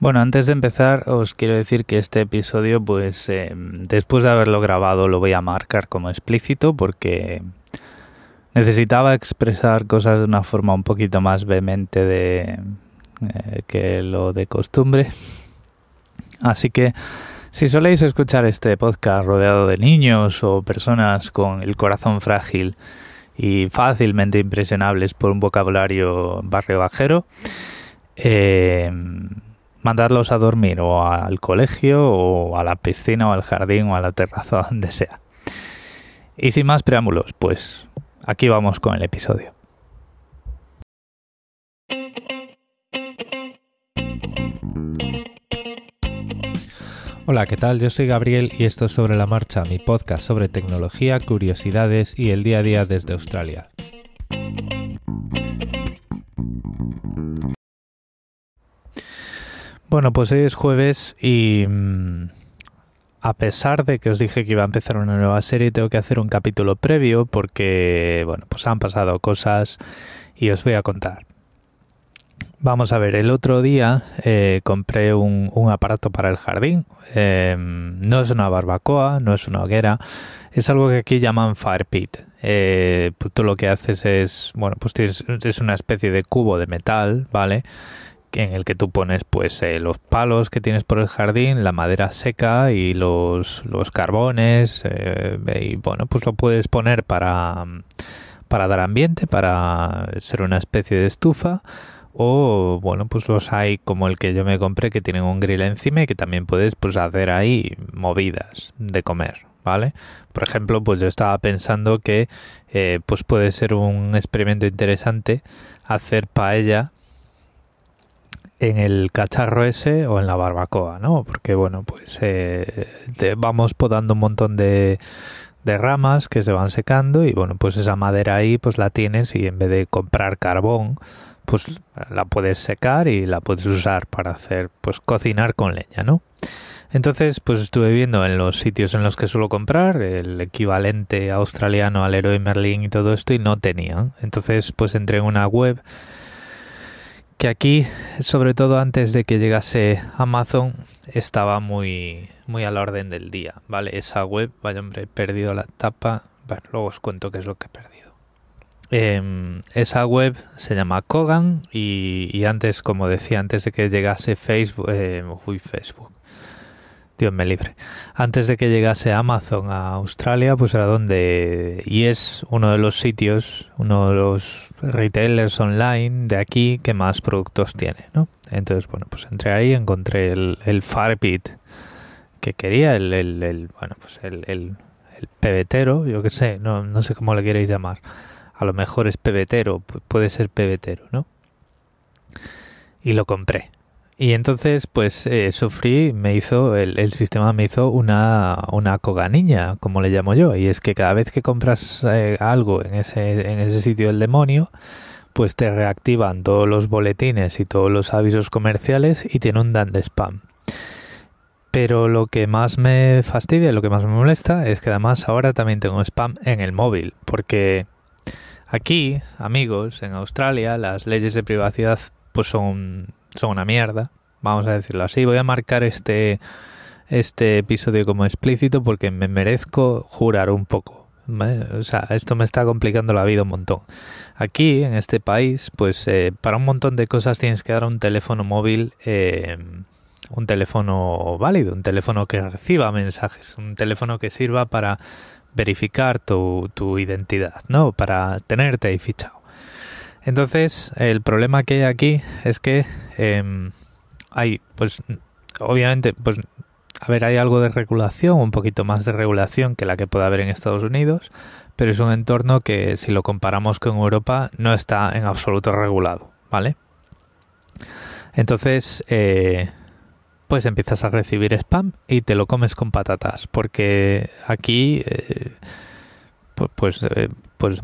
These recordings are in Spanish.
Bueno, antes de empezar os quiero decir que este episodio, pues eh, después de haberlo grabado lo voy a marcar como explícito porque necesitaba expresar cosas de una forma un poquito más vehemente de, eh, que lo de costumbre. Así que si soléis escuchar este podcast rodeado de niños o personas con el corazón frágil y fácilmente impresionables por un vocabulario barrio bajero, eh, mandarlos a dormir o al colegio o a la piscina o al jardín o a la terraza, donde sea. Y sin más preámbulos, pues aquí vamos con el episodio. Hola, ¿qué tal? Yo soy Gabriel y esto es Sobre la Marcha, mi podcast sobre tecnología, curiosidades y el día a día desde Australia. Bueno, pues hoy es jueves y mm, a pesar de que os dije que iba a empezar una nueva serie, tengo que hacer un capítulo previo porque, bueno, pues han pasado cosas y os voy a contar. Vamos a ver, el otro día eh, compré un, aparato para el jardín. Em, no es una barbacoa, no es una hoguera, es algo que aquí llaman fire pit. Eh, tú lo que haces es, bueno, pues es una especie de cubo de metal, ¿vale? En el que tú pones pues eh, los palos que tienes por el jardín, la madera seca y los, los carbones eh, y bueno pues lo puedes poner para, para dar ambiente, para ser una especie de estufa o bueno pues los hay como el que yo me compré que tienen un grill encima y que también puedes pues hacer ahí movidas de comer ¿vale? Por ejemplo, pues yo estaba pensando que eh, pues puede ser un experimento interesante hacer paella en el cacharro ese o en la barbacoa, ¿no? Porque bueno, pues eh, vamos podando un montón de, de ramas que se van secando y bueno, pues esa madera ahí pues la tienes y en vez de comprar carbón, pues la puedes secar y la puedes usar para hacer pues cocinar con leña, ¿no? Entonces, pues estuve viendo en los sitios en los que suelo comprar el equivalente australiano al Leroy Merlin y todo esto y no tenían. Entonces, pues entré en una web que aquí, sobre todo antes de que llegase Amazon, estaba muy, muy a la orden del día, ¿vale? Esa web, vaya hombre, he perdido la tapa, bueno, luego os cuento qué es lo que he perdido. Em, esa web se llama Kogan y, antes, como decía, antes de que llegase Facebook, eh, uy, Facebook, Dios me libre. Antes de que llegase Amazon a Australia, pues era donde, y es uno de los sitios, uno de los retailers online de aquí que más productos tiene, ¿no? Entonces, bueno, pues entré ahí, encontré el, el que quería, el, el, bueno, pues el, el, pebetero, yo qué sé, no, no sé cómo le queréis llamar. A lo mejor es pebetero, puede ser pebetero, ¿no? Y lo compré. Y entonces, pues eh, sufrí, me hizo, el, sistema me hizo una, una coganiña, como le llamo yo. Y es que cada vez que compras eh, algo en ese, en ese sitio del demonio, pues te reactivan todos los boletines y todos los avisos comerciales y te inundan de spam. Pero lo que más me fastidia, lo que más me molesta, es que además ahora también tengo spam en el móvil. Porque aquí, amigos, en Australia, las leyes de privacidad pues son son una mierda, vamos a decirlo así. Voy a marcar este, este episodio como explícito porque me merezco jurar un poco. O sea, esto me está complicando la vida un montón. Aquí, en este país, pues eh, para un montón de cosas tienes que dar un teléfono móvil, eh, un teléfono válido, un teléfono que reciba mensajes, un teléfono que sirva para verificar tu, tu identidad, ¿no? Para tenerte ahí fichado. Entonces, el problema que hay aquí es que em, hay, pues, obviamente, pues, a ver, hay algo de regulación, un poquito más de regulación que la que puede haber en Estados Unidos, pero es un entorno que, si lo comparamos con Europa, no está en absoluto regulado, ¿vale? Entonces, eh, pues empiezas a recibir spam y te lo comes con patatas, porque aquí... Eh, pues, pues, eh, pues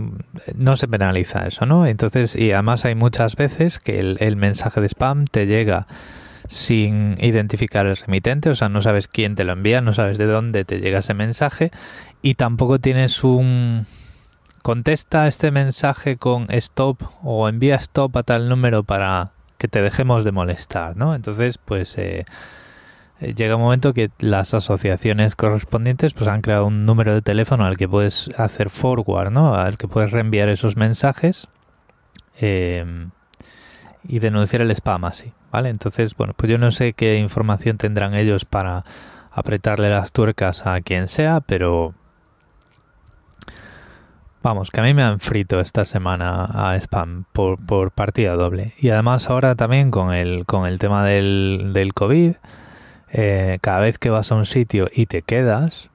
no se penaliza eso, ¿no? Entonces, y además hay muchas veces que el, mensaje de spam te llega sin identificar el remitente, o sea, no sabes quién te lo envía, no sabes de dónde te llega ese mensaje y tampoco tienes un contesta este mensaje con stop o envía stop a tal número para que te dejemos de molestar, ¿no? Entonces, pues eh, llega un momento que las asociaciones correspondientes pues han creado un número de teléfono al que puedes hacer forward, ¿no? Al que puedes reenviar esos mensajes em, y denunciar el spam así, ¿vale? Entonces, bueno, pues yo no sé qué información tendrán ellos para apretarle las tuercas a quien sea, pero Vamos, que a mí me han frito esta semana a spam por, por partida doble. Y además ahora también con el, con el tema del, del COVID, eh, cada vez que vas a un sitio y te quedas,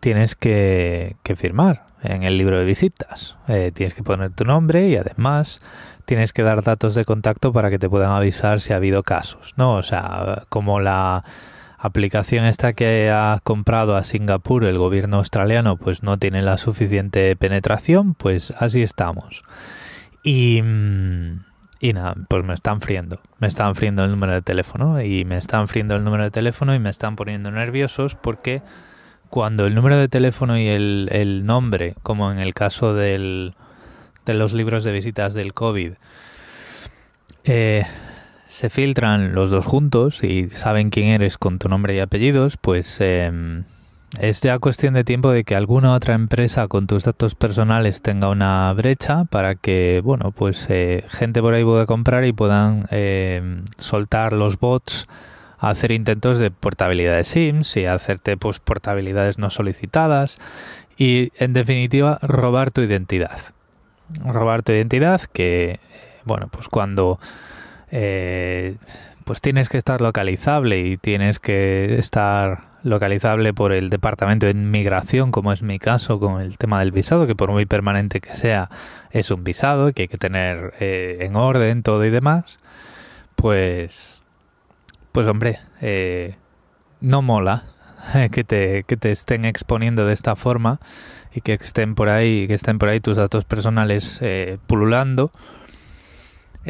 tienes que, firmar en el libro de visitas. Eh, tienes que poner tu nombre y además tienes que dar datos de contacto para que te puedan avisar si ha habido casos, ¿no? O sea, como la aplicación esta que ha comprado a Singapur el gobierno australiano pues no tiene la suficiente penetración, pues así estamos. Y, mm, y nada, pues me están friendo. Me están friendo el número de teléfono y me están friendo el número de teléfono y me están poniendo nerviosos porque cuando el número de teléfono y el, el nombre, como en el caso del, de los libros de visitas del COVID, eh, se filtran los dos juntos y saben quién eres con tu nombre y apellidos, pues em, es ya cuestión de tiempo de que alguna otra empresa con tus datos personales tenga una brecha para que, bueno, pues eh, gente por ahí pueda comprar y puedan em, soltar los bots hacer intentos de portabilidad de SIMs y hacerte pues portabilidades no solicitadas y en definitiva robar tu identidad. Robar tu identidad que, bueno, pues cuando eh, pues tienes que estar localizable y tienes que estar localizable por el departamento de inmigración, como es mi caso con el tema del visado, que por muy permanente que sea, es un visado que hay que tener eh, en orden todo y demás, pues, pues hombre, eh, no mola que te, que te estén exponiendo de esta forma y que estén por ahí, que estén por ahí tus datos personales pululando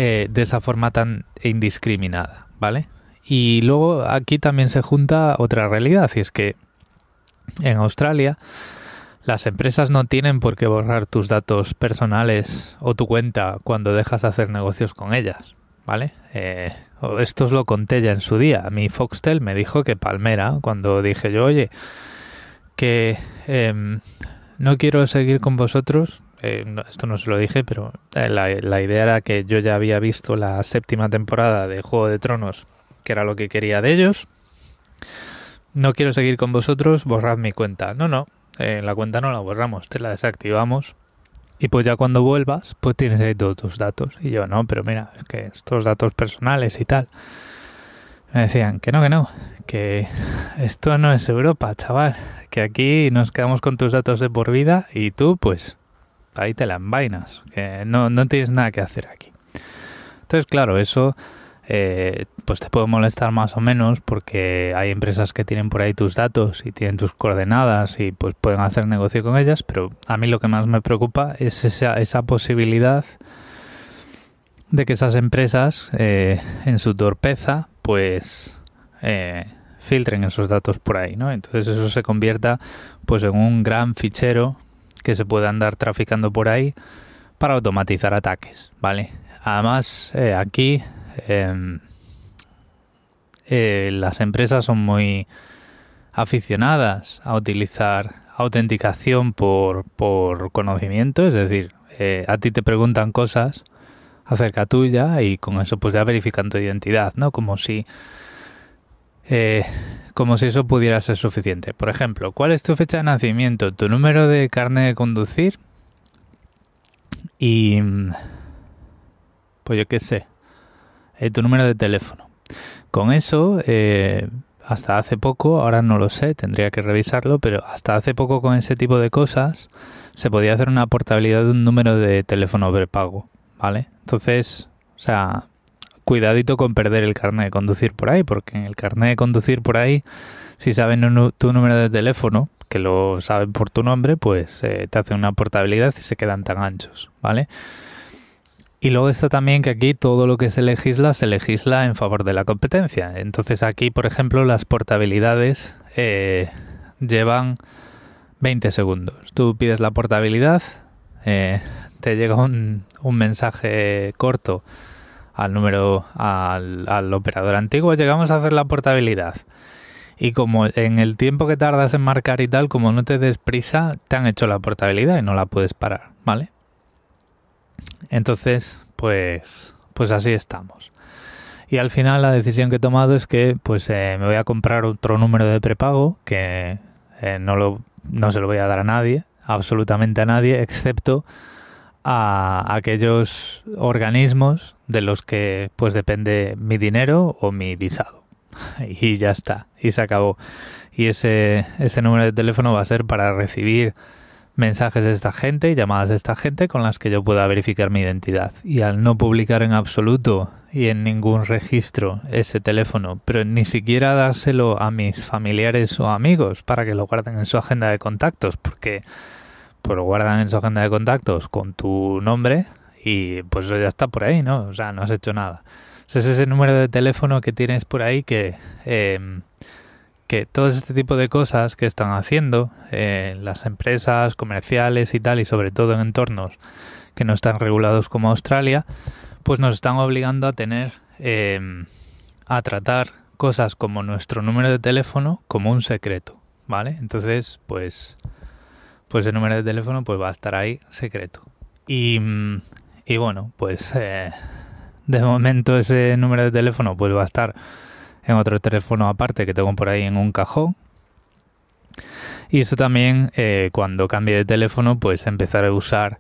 eh, de esa forma tan indiscriminada, ¿vale? Y luego aquí también se junta otra realidad, y es que en Australia las empresas no tienen por qué borrar tus datos personales o tu cuenta cuando dejas de hacer negocios con ellas, ¿vale? Eh, esto os lo conté ya en su día. Mi Foxtel me dijo que Palmera, cuando dije yo, oye, que em, no quiero seguir con vosotros, eh, esto no se lo dije, pero eh, la, idea era que yo ya había visto la séptima temporada de Juego de Tronos, que era lo que quería de ellos. No quiero seguir con vosotros, borrad mi cuenta. No, no, eh, la cuenta no la borramos, te la desactivamos. Y pues ya cuando vuelvas, pues tienes ahí todos tus datos. Y yo, no, pero mira, es que estos datos personales y tal. Me decían que no, que no, que esto no es Europa, chaval. Que aquí nos quedamos con tus datos de por vida y tú, pues, ahí te la envainas, que no, no tienes nada que hacer aquí. Entonces, claro, eso eh, pues te puede molestar más o menos porque hay empresas que tienen por ahí tus datos y tienen tus coordenadas y pues pueden hacer negocio con ellas, pero a mí lo que más me preocupa es esa, esa posibilidad de que esas empresas eh, en su torpeza pues eh, filtren esos datos por ahí, ¿no? Entonces eso se convierta pues en un gran fichero que se puede andar traficando por ahí para automatizar ataques, ¿vale? Además, aquí em, eh, las empresas son muy aficionadas a utilizar autenticación por, por conocimiento, es decir, eh, a ti te preguntan cosas acerca tuya y con eso pues ya verifican tu identidad, ¿no? Como si como si eso pudiera ser suficiente. Por ejemplo, ¿cuál es tu fecha de nacimiento? ¿Tu número de carne de conducir? Y... Pues yo qué sé. Eh, tu número de teléfono. Con eso, eh, hasta hace poco, ahora no lo sé, tendría que revisarlo, pero hasta hace poco con ese tipo de cosas se podía hacer una portabilidad de un número de teléfono prepago, ¿vale? Entonces, o sea, cuidadito con perder el carnet de conducir por ahí, porque en el carnet de conducir por ahí, si saben tu número de teléfono, que lo saben por tu nombre, pues eh, te hacen una portabilidad y se quedan tan anchos, ¿vale? Y luego está también que aquí todo lo que se legisla se legisla en favor de la competencia. Entonces aquí, por ejemplo, las portabilidades eh, llevan 20 segundos. Tú pides la portabilidad, eh, te llega un, un mensaje corto al número, al, al operador antiguo, llegamos a hacer la portabilidad. Y como en el tiempo que tardas en marcar y tal, como no te des prisa, te han hecho la portabilidad y no la puedes parar, ¿vale? Entonces, pues, pues así estamos. Y al final la decisión que he tomado es que pues eh, me voy a comprar otro número de prepago que eh, no, lo, no se lo voy a dar a nadie, absolutamente a nadie, excepto a aquellos organismos de los que pues depende mi dinero o mi visado. y ya está, y se acabó. Y ese, ese número de teléfono va a ser para recibir mensajes de esta gente, llamadas de esta gente con las que yo pueda verificar mi identidad. Y al no publicar en absoluto y en ningún registro ese teléfono, pero ni siquiera dárselo a mis familiares o amigos para que lo guarden en su agenda de contactos, porque pues lo guardan en su agenda de contactos con tu nombre y pues eso ya está por ahí, ¿no? O sea, no has hecho nada. es ese número de teléfono que tienes por ahí que, eh, que todo este tipo de cosas que están haciendo eh, las empresas comerciales y tal, y sobre todo en entornos que no están regulados como Australia, pues nos están obligando a tener, em, a tratar cosas como nuestro número de teléfono como un secreto, ¿vale? Entonces, pues, pues el número de teléfono pues va a estar ahí secreto. Y, y bueno, pues eh, de momento ese número de teléfono pues va a estar en otro teléfono aparte que tengo por ahí en un cajón. Y eso también, eh, cuando cambie de teléfono, pues empezaré a usar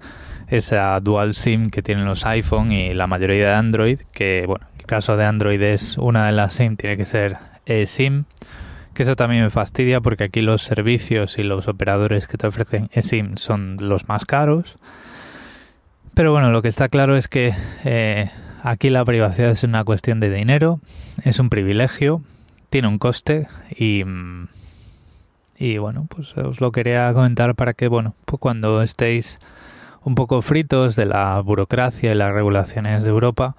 esa dual SIM que tienen los iPhone y la mayoría de Android, que bueno, el caso de Android es una de las SIM, tiene que ser eSIM, que eso también me fastidia porque aquí los servicios y los operadores que te ofrecen eSIM son los más caros. Pero bueno, lo que está claro es que eh, aquí la privacidad es una cuestión de dinero, es un privilegio, tiene un coste y, y bueno, pues os lo quería comentar para que, bueno, pues cuando estéis un poco fritos de la burocracia y las regulaciones de Europa,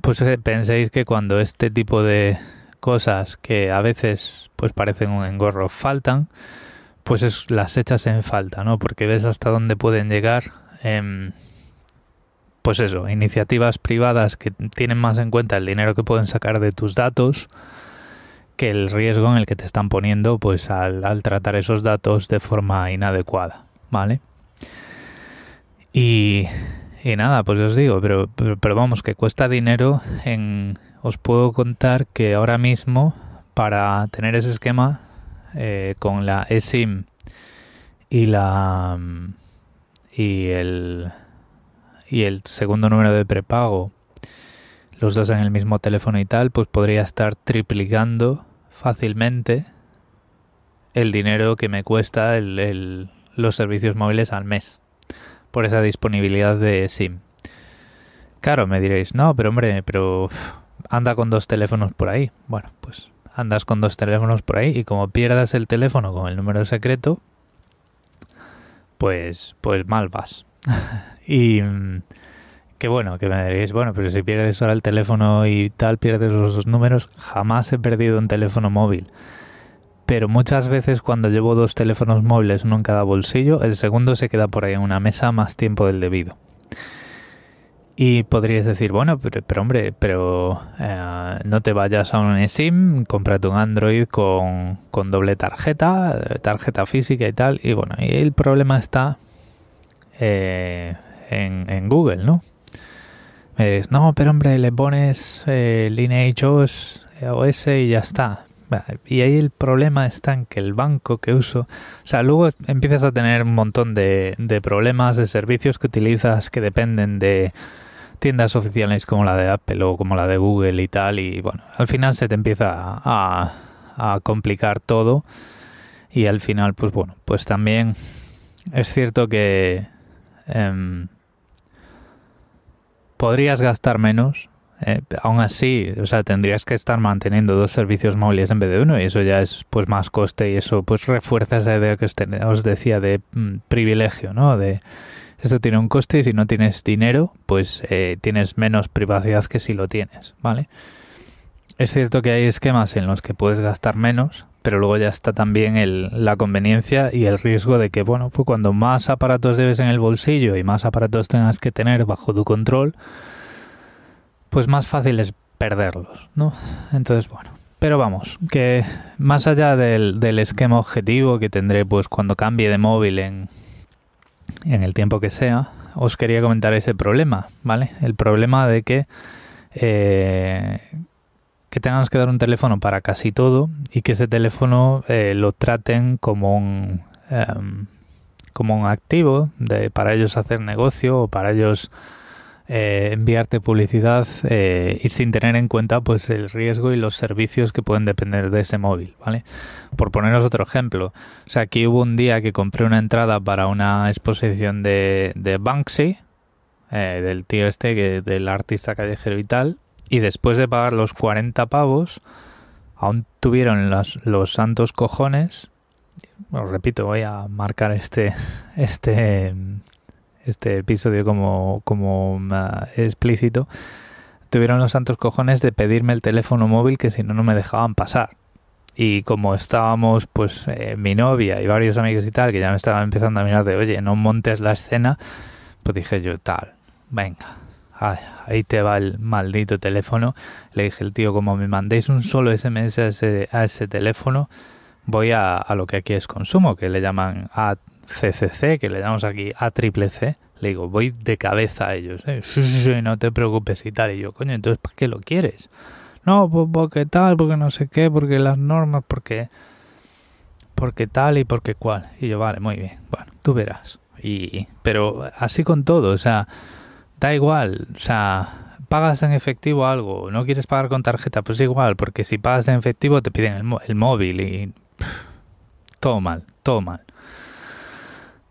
pues eh, penséis que cuando este tipo de cosas que a veces pues parecen un engorro faltan, pues es, las echas en falta, ¿no? Porque ves hasta dónde pueden llegar. Eh, pues eso, iniciativas privadas que tienen más en cuenta el dinero que pueden sacar de tus datos que el riesgo en el que te están poniendo pues al, tratar esos datos de forma inadecuada, ¿vale? Y, y nada, pues os digo, pero, pero, vamos, que cuesta dinero en... Os puedo contar que ahora mismo para tener ese esquema eh, con la eSIM y la... y el y el segundo número de prepago, los dos en el mismo teléfono y tal, pues podría estar triplicando fácilmente el dinero que me cuesta el, los servicios móviles al mes por esa disponibilidad de SIM. Claro, me diréis, no, pero hombre, pero anda con dos teléfonos por ahí. Bueno, pues andas con dos teléfonos por ahí y como pierdas el teléfono con el número secreto, pues, pues mal vas. Y mm, que bueno, que me diréis, bueno, pero si pierdes ahora el teléfono y tal, pierdes los números, jamás he perdido un teléfono móvil. Pero muchas veces cuando llevo dos teléfonos móviles, uno en cada bolsillo, el segundo se queda por ahí en una mesa más tiempo del debido. Y podrías decir, bueno, pero, hombre, pero eh, no te vayas a un SIM, cómprate un Android con, con doble tarjeta, tarjeta física y tal. Y bueno, y el problema está eh, en, Google, ¿no? Me dices, no, pero hombre, le pones eh, Lineage OS, OS y ya está. Y ahí el problema está en que el banco que uso, o sea, luego empiezas a tener un montón de, problemas de servicios que utilizas que dependen de tiendas oficiales como la de Apple o como la de Google y tal, y bueno, al final se te empieza a complicar todo y al final, pues bueno, pues también es cierto que Em, podrías gastar menos. Eh, aún así, o sea, tendrías que estar manteniendo dos servicios móviles en vez de uno y eso ya es pues más coste y eso pues refuerza esa idea que os decía de mm, privilegio, ¿no? De esto tiene un coste y si no tienes dinero, pues eh, tienes menos privacidad que si lo tienes, ¿vale? Es cierto que hay esquemas en los que puedes gastar menos, pero luego ya está también el, la conveniencia y el riesgo de que, bueno, pues cuando más aparatos debes en el bolsillo y más aparatos tengas que tener bajo tu control, pues más fácil es perderlos, ¿no? Entonces, bueno. Pero vamos, que más allá del, del esquema objetivo que tendré pues cuando cambie de móvil en, en el tiempo que sea, os quería comentar ese problema, ¿vale? El problema de que eh, que tengas que dar un teléfono para casi todo y que ese teléfono eh, lo traten como un em, como un activo de, para ellos hacer negocio o para ellos eh, enviarte publicidad eh, y sin tener en cuenta pues el riesgo y los servicios que pueden depender de ese móvil, ¿vale? Por poneros otro ejemplo, o sea, aquí hubo un día que compré una entrada para una exposición de, de Banksy, del tío este, que, del artista callejero y tal, y después de pagar los 40 pavos, aún tuvieron los, los santos cojones. Os repito, voy a marcar este, este, este episodio como, como uh, explícito. Tuvieron los santos cojones de pedirme el teléfono móvil que si no, no me dejaban pasar. Y como estábamos, pues, eh, mi novia y varios amigos y tal, que ya me estaban empezando a mirar de, oye, no montes la escena, pues dije yo, tal, venga, ahí te va el maldito teléfono. Le dije el tío, como me mandéis un solo SMS a ese, teléfono, voy a, lo que aquí es consumo, que le llaman ACCC, que le llamamos aquí A triple C. Le digo, voy de cabeza a ellos. ¿eh? No te preocupes y tal. Y yo, coño, entonces, ¿para qué lo quieres? No, pues porque tal, porque no sé qué, porque las normas, porque porque tal y porque cual. Y yo, vale, muy bien. Bueno, tú verás. Y pero así con todo, o sea, da igual, o sea, pagas en efectivo algo, no quieres pagar con tarjeta, pues igual, porque si pagas en efectivo te piden el, el móvil y todo mal, todo mal.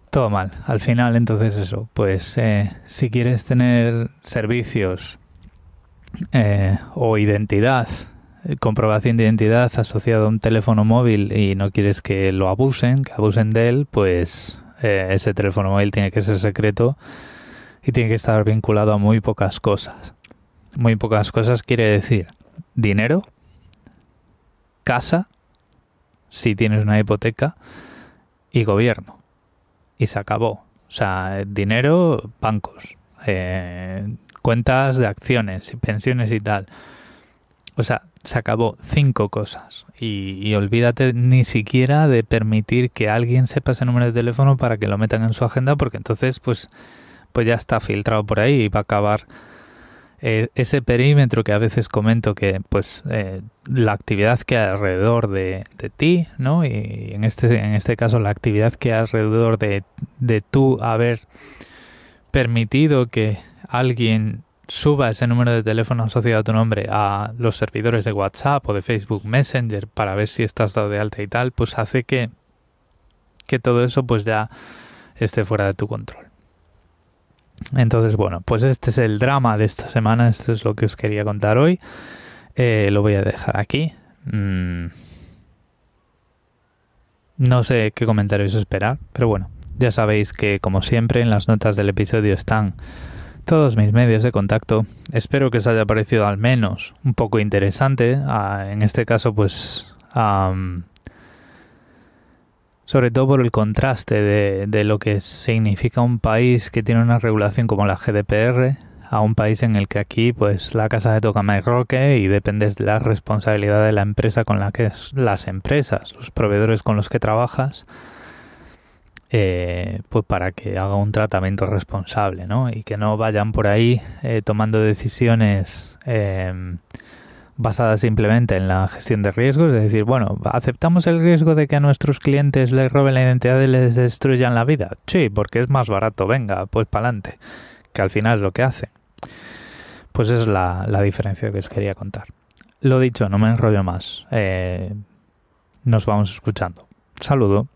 Todo mal. Al final, entonces eso, pues eh, si quieres tener servicios eh, o identidad, eh, comprobación de identidad asociado a un teléfono móvil y no quieres que lo abusen, que abusen de él, pues eh, ese teléfono móvil tiene que ser secreto y tiene que estar vinculado a muy pocas cosas. Muy pocas cosas quiere decir dinero, casa, si tienes una hipoteca, y gobierno. Y se acabó. O sea, dinero, bancos, eh, cuentas de acciones y pensiones y tal. O sea, se acabó cinco cosas. Y, y, olvídate ni siquiera de permitir que alguien sepa ese número de teléfono para que lo metan en su agenda, porque entonces, pues, pues ya está filtrado por ahí y va a acabar eh, ese perímetro que a veces comento que pues eh, la actividad que hay alrededor de, de, ti, ¿no? Y en este, en este caso la actividad que hay alrededor de, de tú haber permitido que alguien suba ese número de teléfono asociado a tu nombre a los servidores de WhatsApp o de Facebook Messenger para ver si estás dado de alta y tal, pues hace que, que todo eso pues ya esté fuera de tu control. Entonces, bueno, pues este es el drama de esta semana, esto es lo que os quería contar hoy. Eh, lo voy a dejar aquí. Mm. No sé qué comentarios esperar, pero bueno, ya sabéis que como siempre en las notas del episodio están todos mis medios de contacto. Espero que os haya parecido al menos un poco interesante. Ah, en este caso, pues... sobre todo por el contraste de, de, lo que significa un país que tiene una regulación como la GDPR a un país en el que aquí pues la casa de toca más roque y dependes de la responsabilidad de la empresa con la que es las empresas, los proveedores con los que trabajas, eh, pues para que haga un tratamiento responsable, ¿no? Y que no vayan por ahí eh, tomando decisiones eh, basada simplemente en la gestión de riesgos, es decir, bueno, ¿aceptamos el riesgo de que a nuestros clientes les roben la identidad y les destruyan la vida? Sí, porque es más barato, venga, pues para adelante, que al final es lo que hace. Pues es la, la, diferencia que os quería contar. Lo dicho, no me enrollo más. Eh, nos vamos escuchando. Saludo.